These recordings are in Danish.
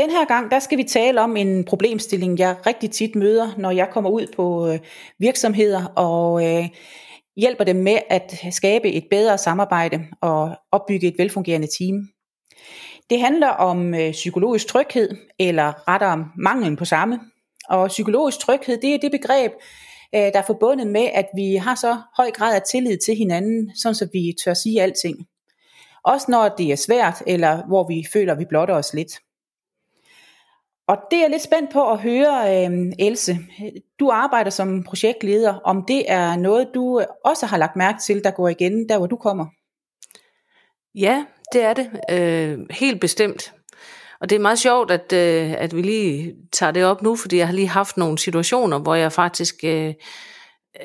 Den her gang, der skal vi tale om en problemstilling, jeg rigtig tit møder, når jeg kommer ud på øh, virksomheder og øh, hjælper dem med at skabe et bedre samarbejde og opbygge et velfungerende team. Det handler om øh, psykologisk tryghed, eller rettere om manglen på samme. Og psykologisk tryghed, det er det begreb, øh, der er forbundet med, at vi har så høj grad af tillid til hinanden, sådan så vi tør sige alting. Også når det er svært, eller hvor vi føler, at vi blotter os lidt. Og det er jeg lidt spændt på at høre, øh, Else. Du arbejder som projektleder, om det er noget, du øh, også har lagt mærke til, der går igen, der hvor du kommer. Ja, det er det. Øh, helt bestemt. Og det er meget sjovt, at, øh, at vi lige tager det op nu, fordi jeg har lige haft nogle situationer, hvor jeg faktisk øh,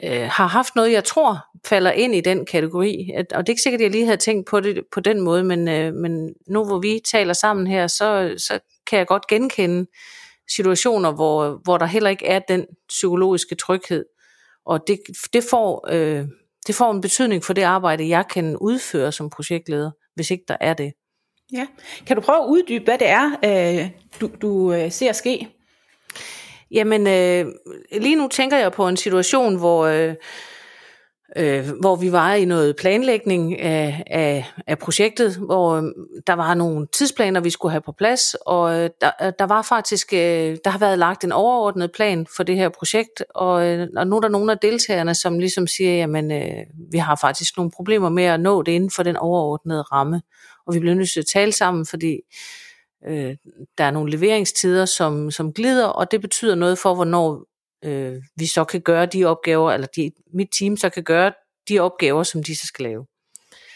øh, har haft noget, jeg tror falder ind i den kategori. At, og det er ikke sikkert, at jeg lige havde tænkt på det på den måde, men, øh, men nu hvor vi taler sammen her, så, så kan jeg godt genkende situationer, hvor, hvor der heller ikke er den psykologiske tryghed. Og det, det, får, øh, det får en betydning for det arbejde, jeg kan udføre som projektleder, hvis ikke der er det. Ja. Kan du prøve at uddybe, hvad det er, øh, du, du øh, ser ske? Jamen, øh, lige nu tænker jeg på en situation, hvor... Øh, øh, hvor vi var i noget planlægning af, af, af projektet, hvor øh, der var nogle tidsplaner, vi skulle have på plads, og øh, der, øh, der var faktisk, øh, der har været lagt en overordnet plan for det her projekt, og, øh, og nu er der nogle af deltagerne, som ligesom siger, jamen øh, vi har faktisk nogle problemer med at nå det inden for den overordnede ramme, og vi bliver nødt til at tale sammen, fordi øh, der er nogle leveringstider, som, som glider, og det betyder noget for, hvornår øh, vi så kan gøre de opgaver, eller de, mit team så kan gøre de opgaver, som de så skal lave.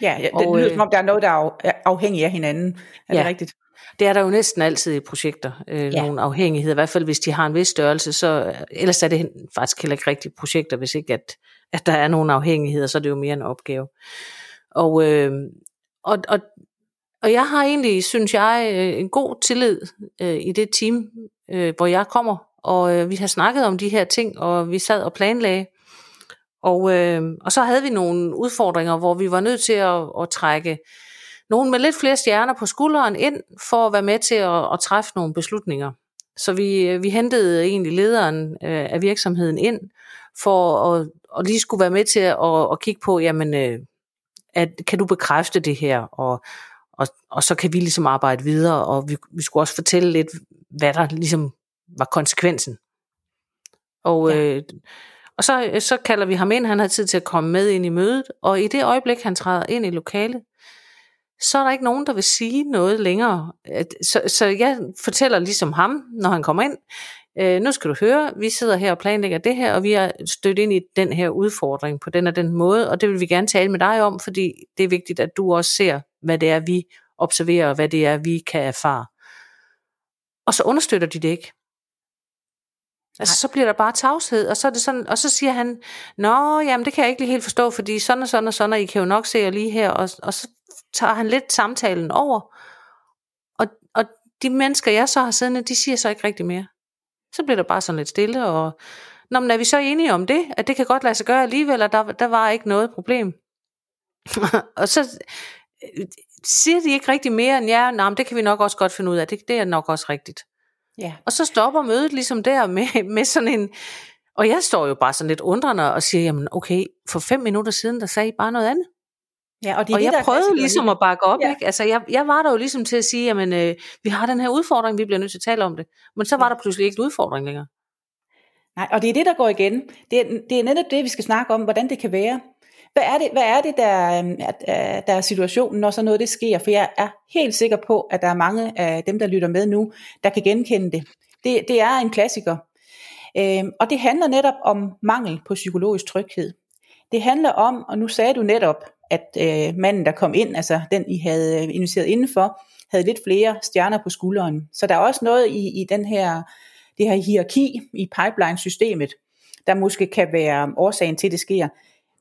Ja, det og, lyder øh, som om, der er noget, der er afhængig af hinanden. Er ja, det rigtigt? Det er der jo næsten altid i projekter, øh, ja. nogle afhængigheder, i hvert fald hvis de har en vis størrelse, så ellers er det faktisk heller ikke rigtige projekter, hvis ikke at, at der er nogle afhængigheder, så er det jo mere en opgave. Og, øh, og, og, og jeg har egentlig, synes jeg, øh, en god tillid øh, i det team, øh, hvor jeg kommer og øh, vi har snakket om de her ting, og vi sad og planlagde. Og, øh, og så havde vi nogle udfordringer, hvor vi var nødt til at, at trække nogen med lidt flere stjerner på skulderen ind, for at være med til at, at træffe nogle beslutninger. Så vi, øh, vi hentede egentlig lederen øh, af virksomheden ind, for at, at lige skulle være med til at, at kigge på, jamen, øh, at, kan du bekræfte det her, og, og, og så kan vi ligesom arbejde videre, og vi, vi skulle også fortælle lidt, hvad der ligesom var konsekvensen. Og, ja. øh, og så, så kalder vi ham ind, han har tid til at komme med ind i mødet, og i det øjeblik, han træder ind i lokalet, så er der ikke nogen, der vil sige noget længere. Så, så jeg fortæller ligesom ham, når han kommer ind, øh, nu skal du høre, vi sidder her og planlægger det her, og vi har stødt ind i den her udfordring på den og den måde, og det vil vi gerne tale med dig om, fordi det er vigtigt, at du også ser, hvad det er, vi observerer, og hvad det er, vi kan erfare. Og så understøtter de det ikke. Altså, så bliver der bare tavshed, og så, er det sådan, og så siger han, Nå, jamen det kan jeg ikke lige helt forstå, fordi sådan og sådan og sådan, og I kan jo nok se jer lige her, og, og så tager han lidt samtalen over, og, og de mennesker, jeg så har siddende, de siger så ikke rigtig mere. Så bliver der bare sådan lidt stille, og Nå, men er vi så enige om det, at det kan godt lade sig gøre alligevel, og der, der var ikke noget problem. og så øh, siger de ikke rigtig mere end, ja, nej, det kan vi nok også godt finde ud af, det, det er nok også rigtigt. Ja. Og så stopper mødet ligesom der med, med sådan en... Og jeg står jo bare sådan lidt undrende og siger, jamen okay, for fem minutter siden, der sagde I bare noget andet. Ja, og, det og det, jeg prøvede ligesom at bakke op, ja. ikke? Altså, jeg, jeg var der jo ligesom til at sige, jamen, øh, vi har den her udfordring, vi bliver nødt til at tale om det. Men så var der pludselig ikke en udfordring længere. Nej, og det er det, der går igen. Det er, det er netop det, vi skal snakke om, hvordan det kan være. Hvad er det, hvad er, det der, øhm, der er situationen, når så noget det sker? For jeg er helt sikker på, at der er mange af dem, der lytter med nu, der kan genkende det. Det, det er en klassiker. Øhm, og det handler netop om mangel på psykologisk tryghed. Det handler om, og nu sagde du netop, at øh, manden, der kom ind, altså den, I havde øh, inviteret indenfor, havde lidt flere stjerner på skulderen. Så der er også noget i, i den her, det her hierarki i pipeline-systemet, der måske kan være årsagen til, at det sker.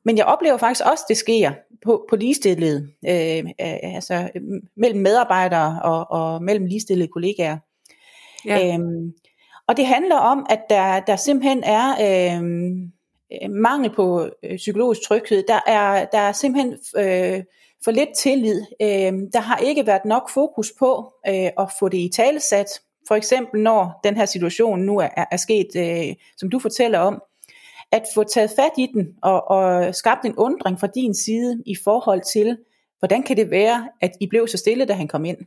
Men jeg oplever faktisk også, at det sker på, på ligestillet, øh, øh, altså mellem medarbejdere og, og mellem ligestillede kollegaer. Ja. Øhm, og det handler om, at der, der simpelthen er øh, mangel på øh, psykologisk tryghed. Der er, der er simpelthen øh, for lidt tillid. Øh, der har ikke været nok fokus på øh, at få det i talesat, for eksempel når den her situation nu er, er sket, øh, som du fortæller om, at få taget fat i den og, og skabt en undring fra din side i forhold til, hvordan kan det være, at I blev så stille, da han kom ind?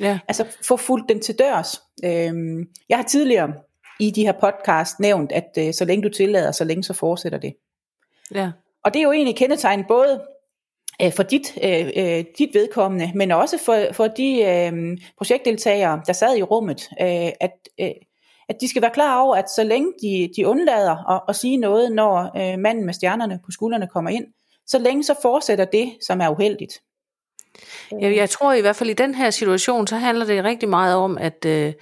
Ja. Altså få fuldt den til dørs. Øhm, jeg har tidligere i de her podcast nævnt, at øh, så længe du tillader, så længe så fortsætter det. Ja. Og det er jo egentlig kendetegn både øh, for dit, øh, øh, dit vedkommende, men også for, for de øh, projektdeltagere, der sad i rummet, øh, at, øh, at de skal være klar over, at så længe de, de undlader at, at sige noget, når øh, manden med stjernerne på skuldrene kommer ind, så længe så fortsætter det, som er uheldigt. Jeg, jeg tror i hvert fald i den her situation, så handler det rigtig meget om, at øh,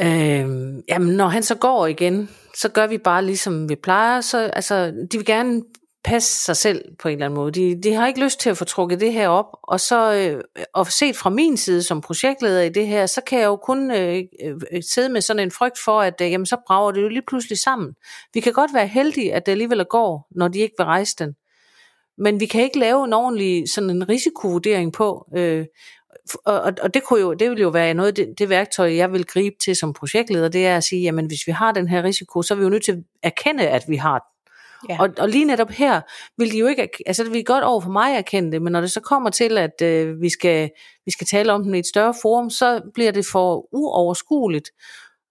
øh, jamen, når han så går igen, så gør vi bare ligesom vi plejer. Så, altså, de vil gerne passe sig selv på en eller anden måde. De, de har ikke lyst til at få trukket det her op, og så øh, og set fra min side som projektleder i det her, så kan jeg jo kun øh, øh, sidde med sådan en frygt for, at øh, jamen, så brager det jo lige pludselig sammen. Vi kan godt være heldige, at det alligevel går, når de ikke vil rejse den. Men vi kan ikke lave en ordentlig sådan en risikovurdering på, øh, og, og det, kunne jo, det ville jo være noget det, det værktøj, jeg vil gribe til som projektleder, det er at sige, jamen hvis vi har den her risiko, så er vi jo nødt til at erkende, at vi har Ja. Og, og lige netop her vil de jo ikke, altså det vil godt over for mig erkende det, men når det så kommer til, at øh, vi, skal, vi skal tale om den i et større forum, så bliver det for uoverskueligt.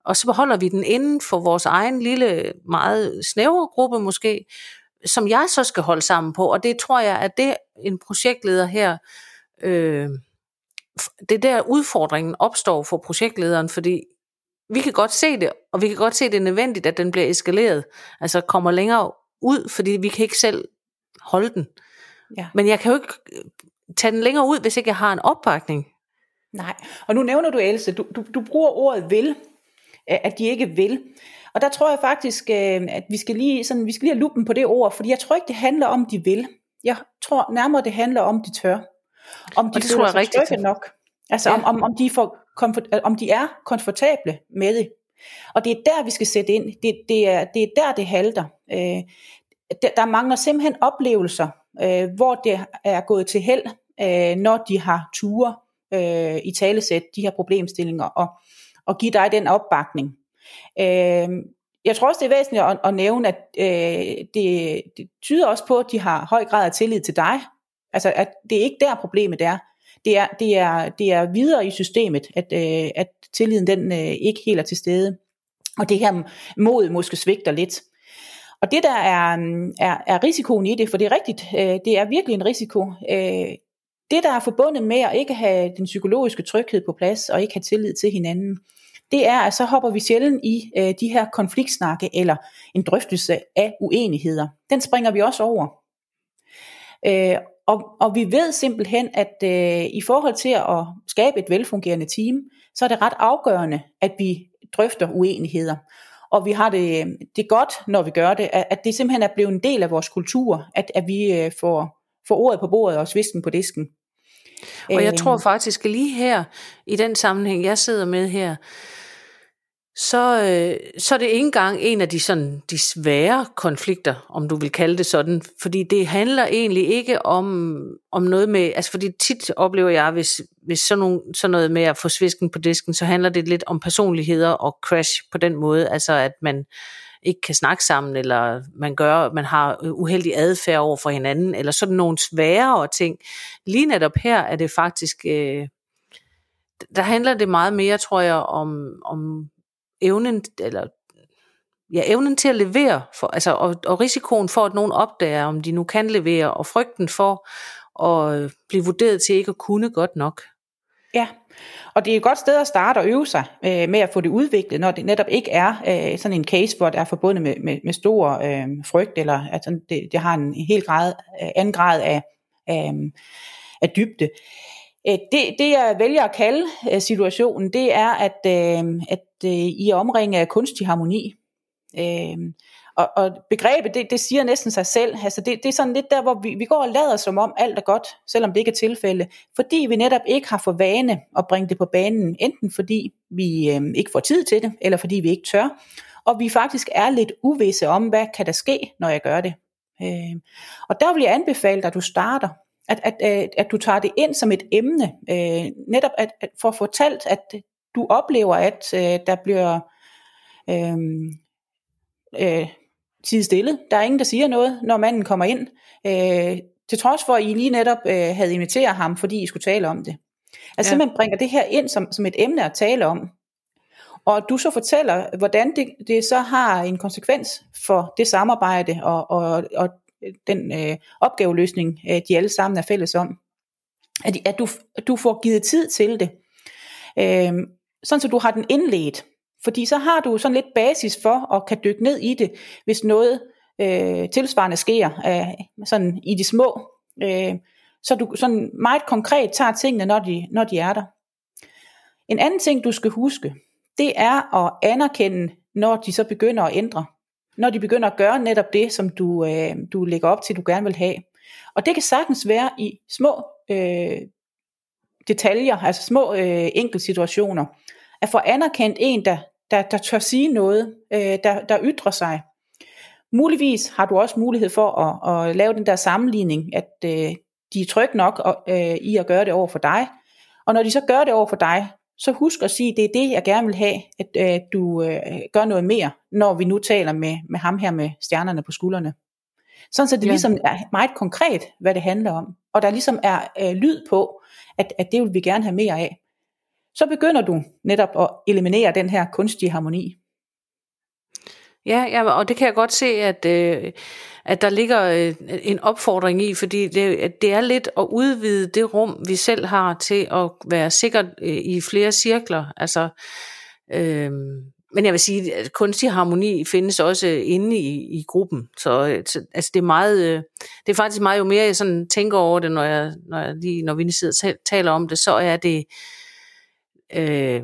Og så beholder vi den inden for vores egen lille, meget snævre gruppe måske, som jeg så skal holde sammen på. Og det tror jeg, at det en projektleder her, øh, det er der udfordringen opstår for projektlederen, fordi vi kan godt se det, og vi kan godt se, at det er nødvendigt, at den bliver eskaleret, altså kommer længere ud, fordi vi kan ikke selv holde den. Ja. Men jeg kan jo ikke øh, tage den længere ud, hvis ikke jeg har en opbakning. Nej, og nu nævner du Else, du, du, du bruger ordet vil, at de ikke vil. Og der tror jeg faktisk, øh, at vi skal lige, sådan, vi skal lige have lupen på det ord, fordi jeg tror ikke, det handler om, de vil. Jeg tror nærmere, det handler om, de tør. Om de og det tror jeg rigtigt. nok. Altså ja. om, om, om, de får komfort, om de er komfortable med det. Og det er der, vi skal sætte ind. Det, det, er, det er der, det halter. Øh, der, der mangler simpelthen oplevelser, øh, hvor det er gået til held, øh, når de har ture øh, i talesæt de her problemstillinger, og, og give dig den opbakning. Øh, jeg tror også, det er væsentligt at, at nævne, at øh, det, det tyder også på, at de har høj grad af tillid til dig. Altså, at det er ikke der problemet er. Det er, det er, det er videre i systemet, at, øh, at tilliden den øh, ikke helt er til stede. Og det her mod måske svigter lidt. Og det der er, mm, er, er risikoen i det, for det er rigtigt, øh, det er virkelig en risiko. Øh, det der er forbundet med at ikke have den psykologiske tryghed på plads, og ikke have tillid til hinanden, det er, at så hopper vi sjældent i øh, de her konfliktsnakke, eller en drøftelse af uenigheder. Den springer vi også over. Øh, og, og vi ved simpelthen, at øh, i forhold til at skabe et velfungerende team, så er det ret afgørende, at vi drøfter uenigheder. Og vi har det, det godt, når vi gør det, at det simpelthen er blevet en del af vores kultur, at, at vi øh, får, får ordet på bordet og svisken på disken. Og jeg tror faktisk lige her, i den sammenhæng, jeg sidder med her, så, øh, så er det ikke engang en af de, sådan, de svære konflikter, om du vil kalde det sådan, fordi det handler egentlig ikke om, om noget med, altså fordi tit oplever jeg, hvis, hvis sådan, nogle, sådan noget med at få svisken på disken, så handler det lidt om personligheder og crash på den måde, altså at man ikke kan snakke sammen, eller man gør, man har uheldig adfærd over for hinanden, eller sådan nogle sværere ting. Lige netop her er det faktisk, øh, der handler det meget mere, tror jeg, om, om evnen, eller ja, evnen til at levere, for, altså, og, og risikoen for, at nogen opdager, om de nu kan levere, og frygten for at blive vurderet til ikke at kunne godt nok. Ja, og det er et godt sted at starte og øve sig øh, med at få det udviklet, når det netop ikke er øh, sådan en case, hvor det er forbundet med, med, med stor øh, frygt, eller at det, det har en helt grad, øh, anden grad af, øh, af dybde. Øh, det, det jeg vælger at kalde øh, situationen, det er, at, øh, at øh, I er omringet af kunstig harmoni. Og, og begrebet, det, det siger næsten sig selv. Altså det, det er sådan lidt der, hvor vi, vi går og lader som om alt er godt, selvom det ikke er tilfælde. Fordi vi netop ikke har for vane at bringe det på banen. Enten fordi vi øh, ikke får tid til det, eller fordi vi ikke tør. Og vi faktisk er lidt uvisse om, hvad kan der ske, når jeg gør det. Øh, og der vil jeg anbefale dig, at du starter at, at, at, at du tager det ind som et emne, øh, netop at, at få fortalt, at du oplever, at øh, der bliver øh, øh, tid stille. Der er ingen, der siger noget, når manden kommer ind. Øh, til trods for, at I lige netop øh, havde inviteret ham, fordi I skulle tale om det. Altså ja. simpelthen bringer det her ind som, som et emne at tale om. Og du så fortæller, hvordan det, det så har en konsekvens for det samarbejde og, og, og Øh, den øh, opgaveløsning, øh, de alle sammen er fælles om. At, at, du, at du får givet tid til det. Øh, sådan så du har den indledt. Fordi så har du sådan lidt basis for at kan dykke ned i det, hvis noget øh, tilsvarende sker øh, sådan i de små. Øh, så du sådan meget konkret tager tingene, når de, når de er der. En anden ting, du skal huske, det er at anerkende, når de så begynder at ændre. Når de begynder at gøre netop det, som du, øh, du lægger op til, du gerne vil have. Og det kan sagtens være i små øh, detaljer, altså små øh, enkeltsituationer. At få anerkendt en, der, der, der tør sige noget, øh, der, der ytrer sig. Muligvis har du også mulighed for at, at lave den der sammenligning, at øh, de er trygge nok øh, i at gøre det over for dig. Og når de så gør det over for dig, så husk at sige, det er det, jeg gerne vil have, at øh, du øh, gør noget mere, når vi nu taler med, med ham her med stjernerne på skuldrene. Sådan så det ja. ligesom er meget konkret, hvad det handler om. Og der ligesom er øh, lyd på, at, at det vil vi gerne have mere af. Så begynder du netop at eliminere den her kunstige harmoni. Ja, ja og det kan jeg godt se, at, øh, at der ligger øh, en opfordring i, fordi det, det er lidt at udvide det rum, vi selv har til at være sikkert øh, i flere cirkler. Altså, øh, men jeg vil sige, at kunstig harmoni findes også inde i, i gruppen. Så, øh, så altså det er meget, øh, det er faktisk meget jo mere jeg sådan tænker over det, når jeg, når jeg lige, når vi sidder og taler om det, så er det, øh,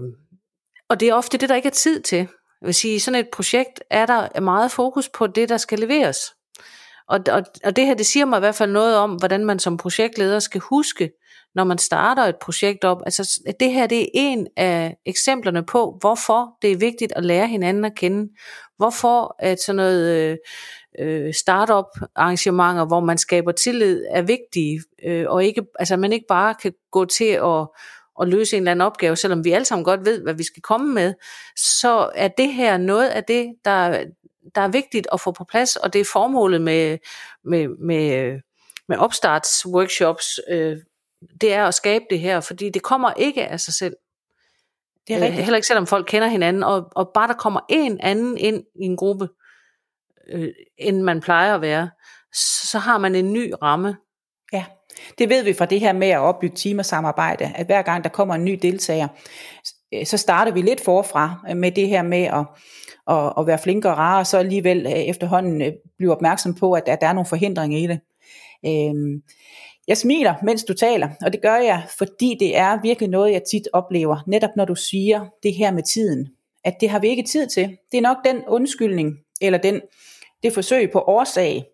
og det er ofte det, der ikke er tid til. Jeg vil sige, i sådan et projekt er der meget fokus på det, der skal leveres. Og, og, og det her, det siger mig i hvert fald noget om, hvordan man som projektleder skal huske, når man starter et projekt op. Altså det her, det er en af eksemplerne på, hvorfor det er vigtigt at lære hinanden at kende. Hvorfor at sådan noget øh, øh startup arrangementer, hvor man skaber tillid, er vigtige, øh, og ikke, altså man ikke bare kan gå til at at løse en eller anden opgave, selvom vi alle sammen godt ved, hvad vi skal komme med, så er det her noget af det, der, der er vigtigt at få på plads, og det er formålet med, med, med, med opstartsworkshops, øh, det er at skabe det her, fordi det kommer ikke af sig selv. Det er rigtigt. Øh, heller ikke selvom folk kender hinanden, og, og bare der kommer en anden ind i en gruppe, øh, end man plejer at være, så har man en ny ramme. Ja. Det ved vi fra det her med at opbygge teamersamarbejde, at hver gang der kommer en ny deltager, øh, så starter vi lidt forfra øh, med det her med at, at, at være flinke og rare, og så alligevel øh, efterhånden blive opmærksom på, at, at der er nogle forhindringer i det. Øhm, jeg smiler, mens du taler, og det gør jeg, fordi det er virkelig noget, jeg tit oplever, netop når du siger det her med tiden, at det har vi ikke tid til. Det er nok den undskyldning, eller den, det forsøg på årsag,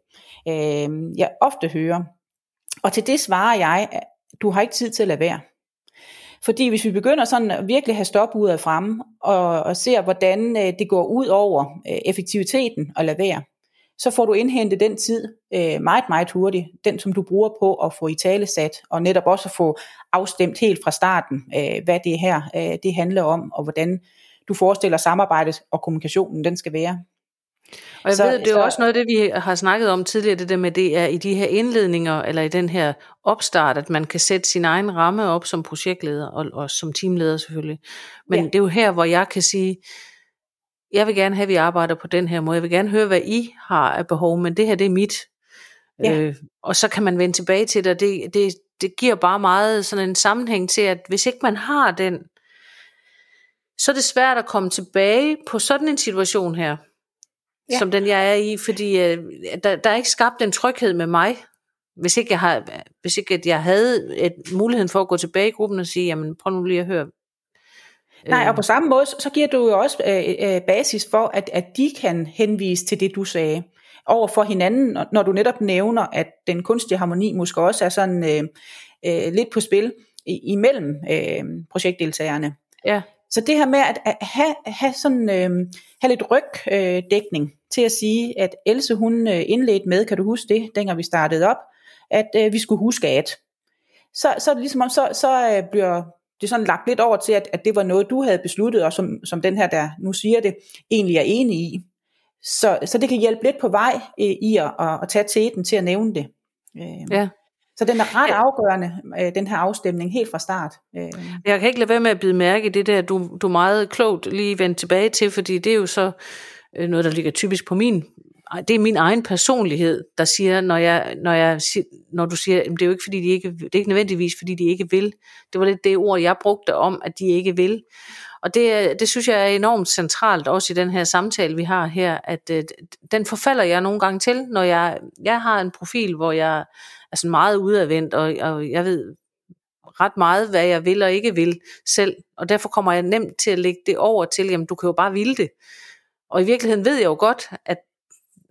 øh, jeg ofte hører. Og til det svarer jeg, at du har ikke tid til at lade være. Fordi hvis vi begynder sådan at virkelig have af fremme, og, og ser hvordan øh, det går ud over øh, effektiviteten og lade være, så får du indhentet den tid øh, meget, meget hurtigt, den som du bruger på at få i tale sat, og netop også at få afstemt helt fra starten, øh, hvad det her øh, det handler om, og hvordan du forestiller samarbejdet og kommunikationen, den skal være. Og jeg så, ved, det er jo også noget af det, vi har snakket om tidligere, det der med, det er i de her indledninger, eller i den her opstart, at man kan sætte sin egen ramme op som projektleder, og, og som teamleder selvfølgelig. Men ja. det er jo her, hvor jeg kan sige, jeg vil gerne have, at vi arbejder på den her måde. Jeg vil gerne høre, hvad I har af behov, men det her, det er mit. Ja. Øh, og så kan man vende tilbage til det, og det, det, det giver bare meget sådan en sammenhæng til, at hvis ikke man har den, så er det svært at komme tilbage på sådan en situation her ja. som den jeg er i, fordi øh, der, der er ikke skabt en tryghed med mig, hvis ikke jeg, har, hvis ikke at jeg havde et, muligheden for at gå tilbage i gruppen og sige, jamen prøv nu lige at høre. Nej, og på samme måde, så giver du jo også øh, øh, basis for, at, at de kan henvise til det, du sagde over for hinanden, når du netop nævner, at den kunstige harmoni måske også er sådan øh, øh, lidt på spil imellem øh, projektdeltagerne. Ja. Så det her med at, have, have, sådan, øh, have lidt rygdækning øh, til at sige, at Else hun øh, indledte med, kan du huske det, dengang vi startede op, at øh, vi skulle huske at. Så, så er det ligesom om, så, så øh, bliver det sådan lagt lidt over til, at, at det var noget, du havde besluttet, og som, som den her, der nu siger det, egentlig er enig i. Så, så det kan hjælpe lidt på vej øh, i at, at, at tage teten til at nævne det. Øh, ja. Så den er ret ja. afgørende, øh, den her afstemning, helt fra start. Øh. Jeg kan ikke lade være med at bide mærke i det der, du, du meget klogt lige vendte tilbage til, fordi det er jo så øh, noget, der ligger typisk på min det er min egen personlighed, der siger, når, jeg, når, jeg, når du siger, det er jo ikke, fordi de ikke, det er ikke nødvendigvis, fordi de ikke vil. Det var lidt det ord, jeg brugte om, at de ikke vil. Og det, det synes jeg er enormt centralt, også i den her samtale, vi har her, at øh, den forfalder jeg nogle gange til, når jeg, jeg har en profil, hvor jeg er sådan meget udadvendt, og, og jeg ved ret meget, hvad jeg vil og ikke vil selv. Og derfor kommer jeg nemt til at lægge det over til, jamen du kan jo bare ville det. Og i virkeligheden ved jeg jo godt, at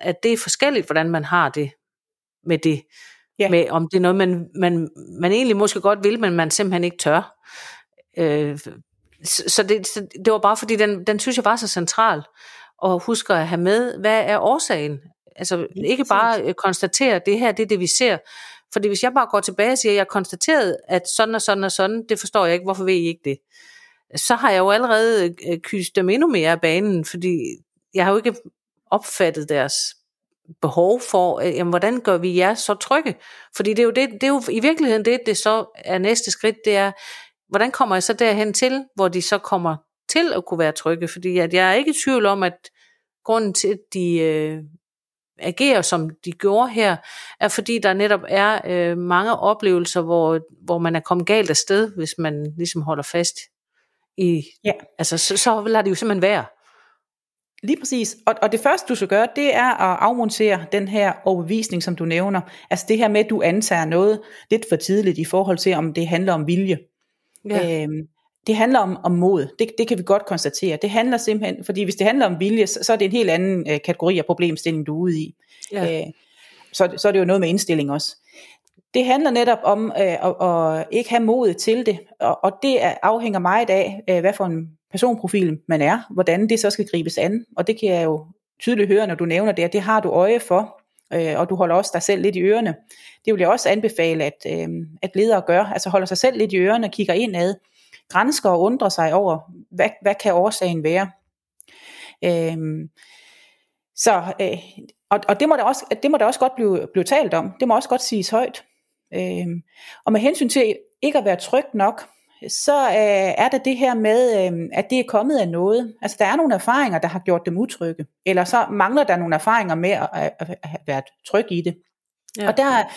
at det er forskelligt, hvordan man har det med det. Ja. Med, om det er noget, man, man, man egentlig måske godt vil, men man simpelthen ikke tør. Øh, så, det, så det var bare fordi, den, den synes jeg var så central. Og husker at have med, hvad er årsagen? Altså ikke bare konstatere, at det her det er det, vi ser. Fordi hvis jeg bare går tilbage og siger, at jeg konstaterede, at sådan og sådan og sådan, det forstår jeg ikke, hvorfor ved I ikke det? Så har jeg jo allerede øh, kyst dem endnu mere af banen, fordi jeg har jo ikke opfattet deres behov for, øh, jamen, hvordan gør vi jer så trygge? Fordi det er jo, det, det er jo i virkeligheden det, det så er næste skridt, det er, hvordan kommer jeg så derhen til, hvor de så kommer til at kunne være trygge? Fordi at jeg er ikke i tvivl om, at grunden til, at de øh, agerer, som de gjorde her, er fordi der netop er øh, mange oplevelser, hvor, hvor man er kommet galt af sted, hvis man ligesom holder fast i, ja. altså så, så lader det jo simpelthen være. Lige præcis. Og, og det første, du skal gøre, det er at afmontere den her overbevisning, som du nævner. Altså det her med, at du antager noget lidt for tidligt i forhold til, om det handler om vilje. Ja. Øhm, det handler om, om mod. Det, det kan vi godt konstatere. Det handler simpelthen, fordi hvis det handler om vilje, så, så er det en helt anden øh, kategori af problemstilling, du er ude i. Ja. Øh, så, så er det jo noget med indstilling også. Det handler netop om øh, at, at ikke have mod til det, og, og det afhænger meget af, øh, hvad for en personprofil man er, hvordan det så skal gribes an. Og det kan jeg jo tydeligt høre, når du nævner det, at det har du øje for, øh, og du holder også dig selv lidt i ørerne. Det vil jeg også anbefale, at, øh, at ledere gør, altså holder sig selv lidt i ørerne kigger indad, grænsker og undrer sig over, hvad, hvad kan årsagen være. Øh, så, øh, og, og det må, der også, det må der også godt blive, blive talt om. Det må også godt siges højt. Øh, og med hensyn til ikke at være tryg nok, så øh, er der det her med, øh, at det er kommet af noget. Altså der er nogle erfaringer, der har gjort dem utrygge, eller så mangler der nogle erfaringer med at, at, at have været tryg i det. Ja. Og der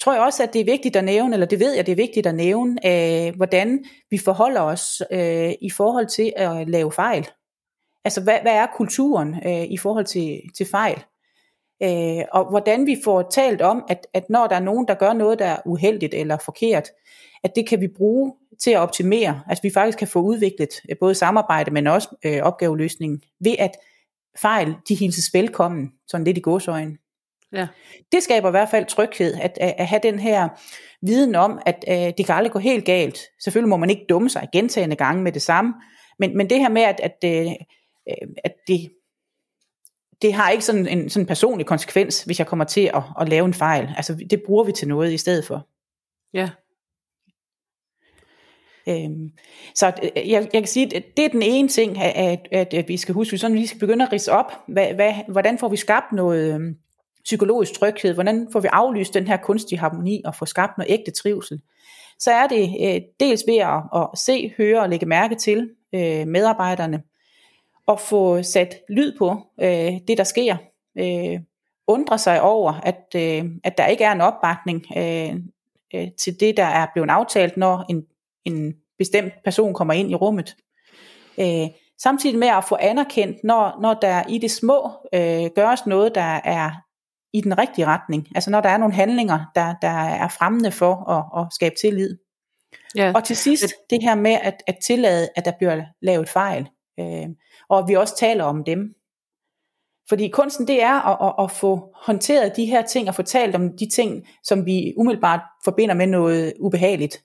tror jeg også, at det er vigtigt at nævne, eller det ved jeg, det er vigtigt at nævne, øh, hvordan vi forholder os øh, i forhold til at lave fejl. Altså hvad, hvad er kulturen øh, i forhold til, til fejl? Øh, og hvordan vi får talt om, at, at når der er nogen, der gør noget, der er uheldigt eller forkert, at det kan vi bruge til at optimere, altså vi faktisk kan få udviklet øh, både samarbejde, men også øh, opgaveløsning, ved at fejl, de hilses velkommen, sådan lidt i godsøjen. Ja. Det skaber i hvert fald tryghed, at, at, at have den her viden om, at øh, det kan aldrig gå helt galt. Selvfølgelig må man ikke dumme sig gentagende gange med det samme, men, men det her med, at, at, øh, at det, det har ikke sådan en sådan personlig konsekvens, hvis jeg kommer til at, at lave en fejl. Altså det bruger vi til noget i stedet for. Ja, Øhm, så øh, øh, jeg, jeg kan sige, at det er den ene ting, at, at, at vi skal huske, sådan vi skal begynde at rise op, hvad, hvad, hvordan får vi skabt noget øhm, psykologisk tryghed, hvordan får vi aflyst den her kunstige harmoni og få skabt noget ægte trivsel. Så er det øh, dels ved at, at se, høre og lægge mærke til øh, medarbejderne, og få sat lyd på øh, det, der sker. Øh, undre sig over, at, øh, at der ikke er en opbakning øh, øh, til det, der er blevet aftalt, når en en bestemt person kommer ind i rummet. Øh, samtidig med at få anerkendt, når, når der i det små øh, gøres noget, der er i den rigtige retning. Altså når der er nogle handlinger, der, der er fremmende for at, at skabe tillid. Ja. Og til sidst det her med at, at tillade, at der bliver lavet fejl. Øh, og at vi også taler om dem. Fordi kunsten det er at, at, at få håndteret de her ting og fortalt om de ting, som vi umiddelbart forbinder med noget ubehageligt.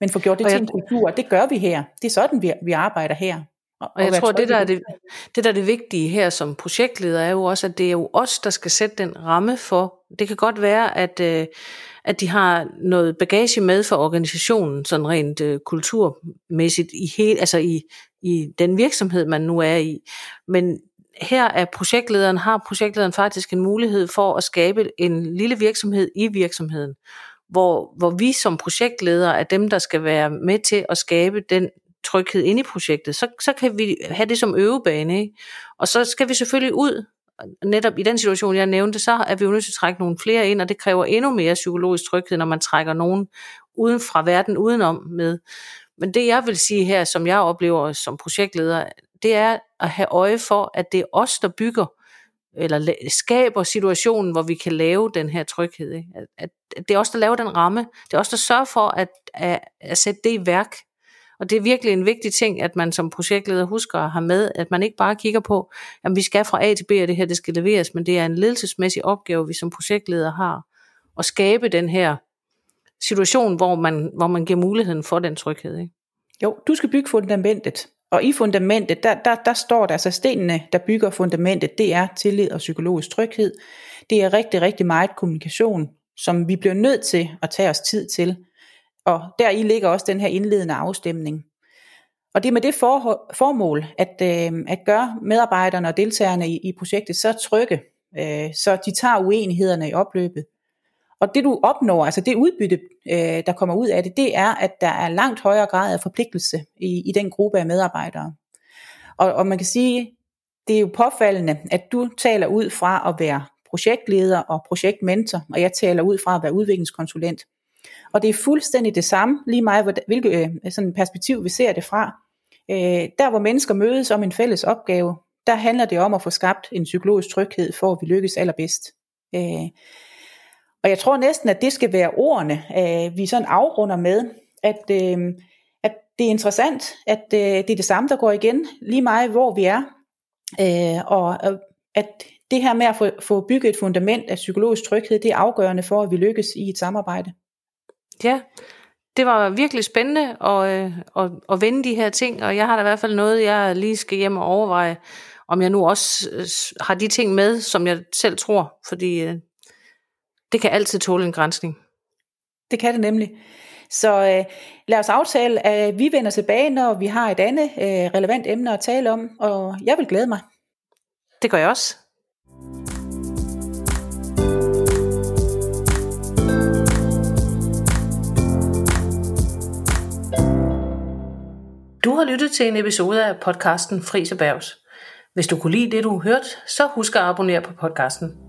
Men få gjort det til en kultur, det gør vi her. Det er sådan, vi, vi arbejder her. Og, og jeg tror, det der, er det, det der er det vigtige her som projektleder, er jo også, at det er jo os, der skal sætte den ramme for. Det kan godt være, at, øh, at de har noget bagage med for organisationen, sådan rent øh, kulturmæssigt, i, hele, altså i, i den virksomhed, man nu er i. Men her er projektlederen, har projektlederen faktisk en mulighed for at skabe en lille virksomhed i virksomheden, hvor, hvor vi som projektledere er dem, der skal være med til at skabe den tryghed inde i projektet, så, så kan vi have det som øvebane. Ikke? Og så skal vi selvfølgelig ud, netop i den situation, jeg nævnte, så er vi jo nødt til at trække nogle flere ind, og det kræver endnu mere psykologisk tryghed, når man trækker nogen uden fra verden udenom med. Men det jeg vil sige her, som jeg oplever som projektleder, det er at have øje for, at det er os, der bygger eller skaber situationen, hvor vi kan lave den her tryghed. Ikke? At, at, det er os, der laver den ramme. Det er os, der sørger for at, at, at sætte det i værk. Og det er virkelig en vigtig ting, at man som projektleder husker at have med, at man ikke bare kigger på, at vi skal fra A til B, og det her det skal leveres, men det er en ledelsesmæssig opgave, vi som projektleder har, at skabe den her situation, hvor man, hvor man giver muligheden for den tryghed. Ikke? Jo, du skal bygge fundamentet. Og i fundamentet, der, der, der står der, altså stenene, der bygger fundamentet, det er tillid og psykologisk tryghed. Det er rigtig, rigtig meget kommunikation, som vi bliver nødt til at tage os tid til. Og der i ligger også den her indledende afstemning. Og det er med det for, formål, at, øh, at gøre medarbejderne og deltagerne i, i projektet så trygge, øh, så de tager uenighederne i opløbet. Og det du opnår, altså det udbytte, øh, der kommer ud af det, det er, at der er langt højere grad af forpligtelse i, i den gruppe af medarbejdere. Og, og man kan sige, det er jo påfaldende, at du taler ud fra at være projektleder og projektmentor, og jeg taler ud fra at være udviklingskonsulent. Og det er fuldstændig det samme, lige meget hvilket øh, sådan perspektiv vi ser det fra. Øh, der hvor mennesker mødes om en fælles opgave, der handler det om at få skabt en psykologisk tryghed, for at vi lykkes allerbedst. Øh, og jeg tror næsten, at det skal være ordene, øh, vi sådan afrunder med, at, øh, at det er interessant, at øh, det er det samme, der går igen, lige meget hvor vi er, øh, og at det her med at få, få bygget et fundament af psykologisk tryghed, det er afgørende for, at vi lykkes i et samarbejde. Ja, det var virkelig spændende at, øh, at, at vende de her ting, og jeg har da i hvert fald noget, jeg lige skal hjem og overveje, om jeg nu også øh, har de ting med, som jeg selv tror, fordi øh, det kan altid tåle en grænsning. Det kan det nemlig. Så øh, lad os aftale, at vi vender tilbage, når vi har et andet øh, relevant emne at tale om, og jeg vil glæde mig. Det gør jeg også. Du har lyttet til en episode af podcasten Fris Erhvervs. Hvis du kunne lide det, du har hørt, så husk at abonnere på podcasten.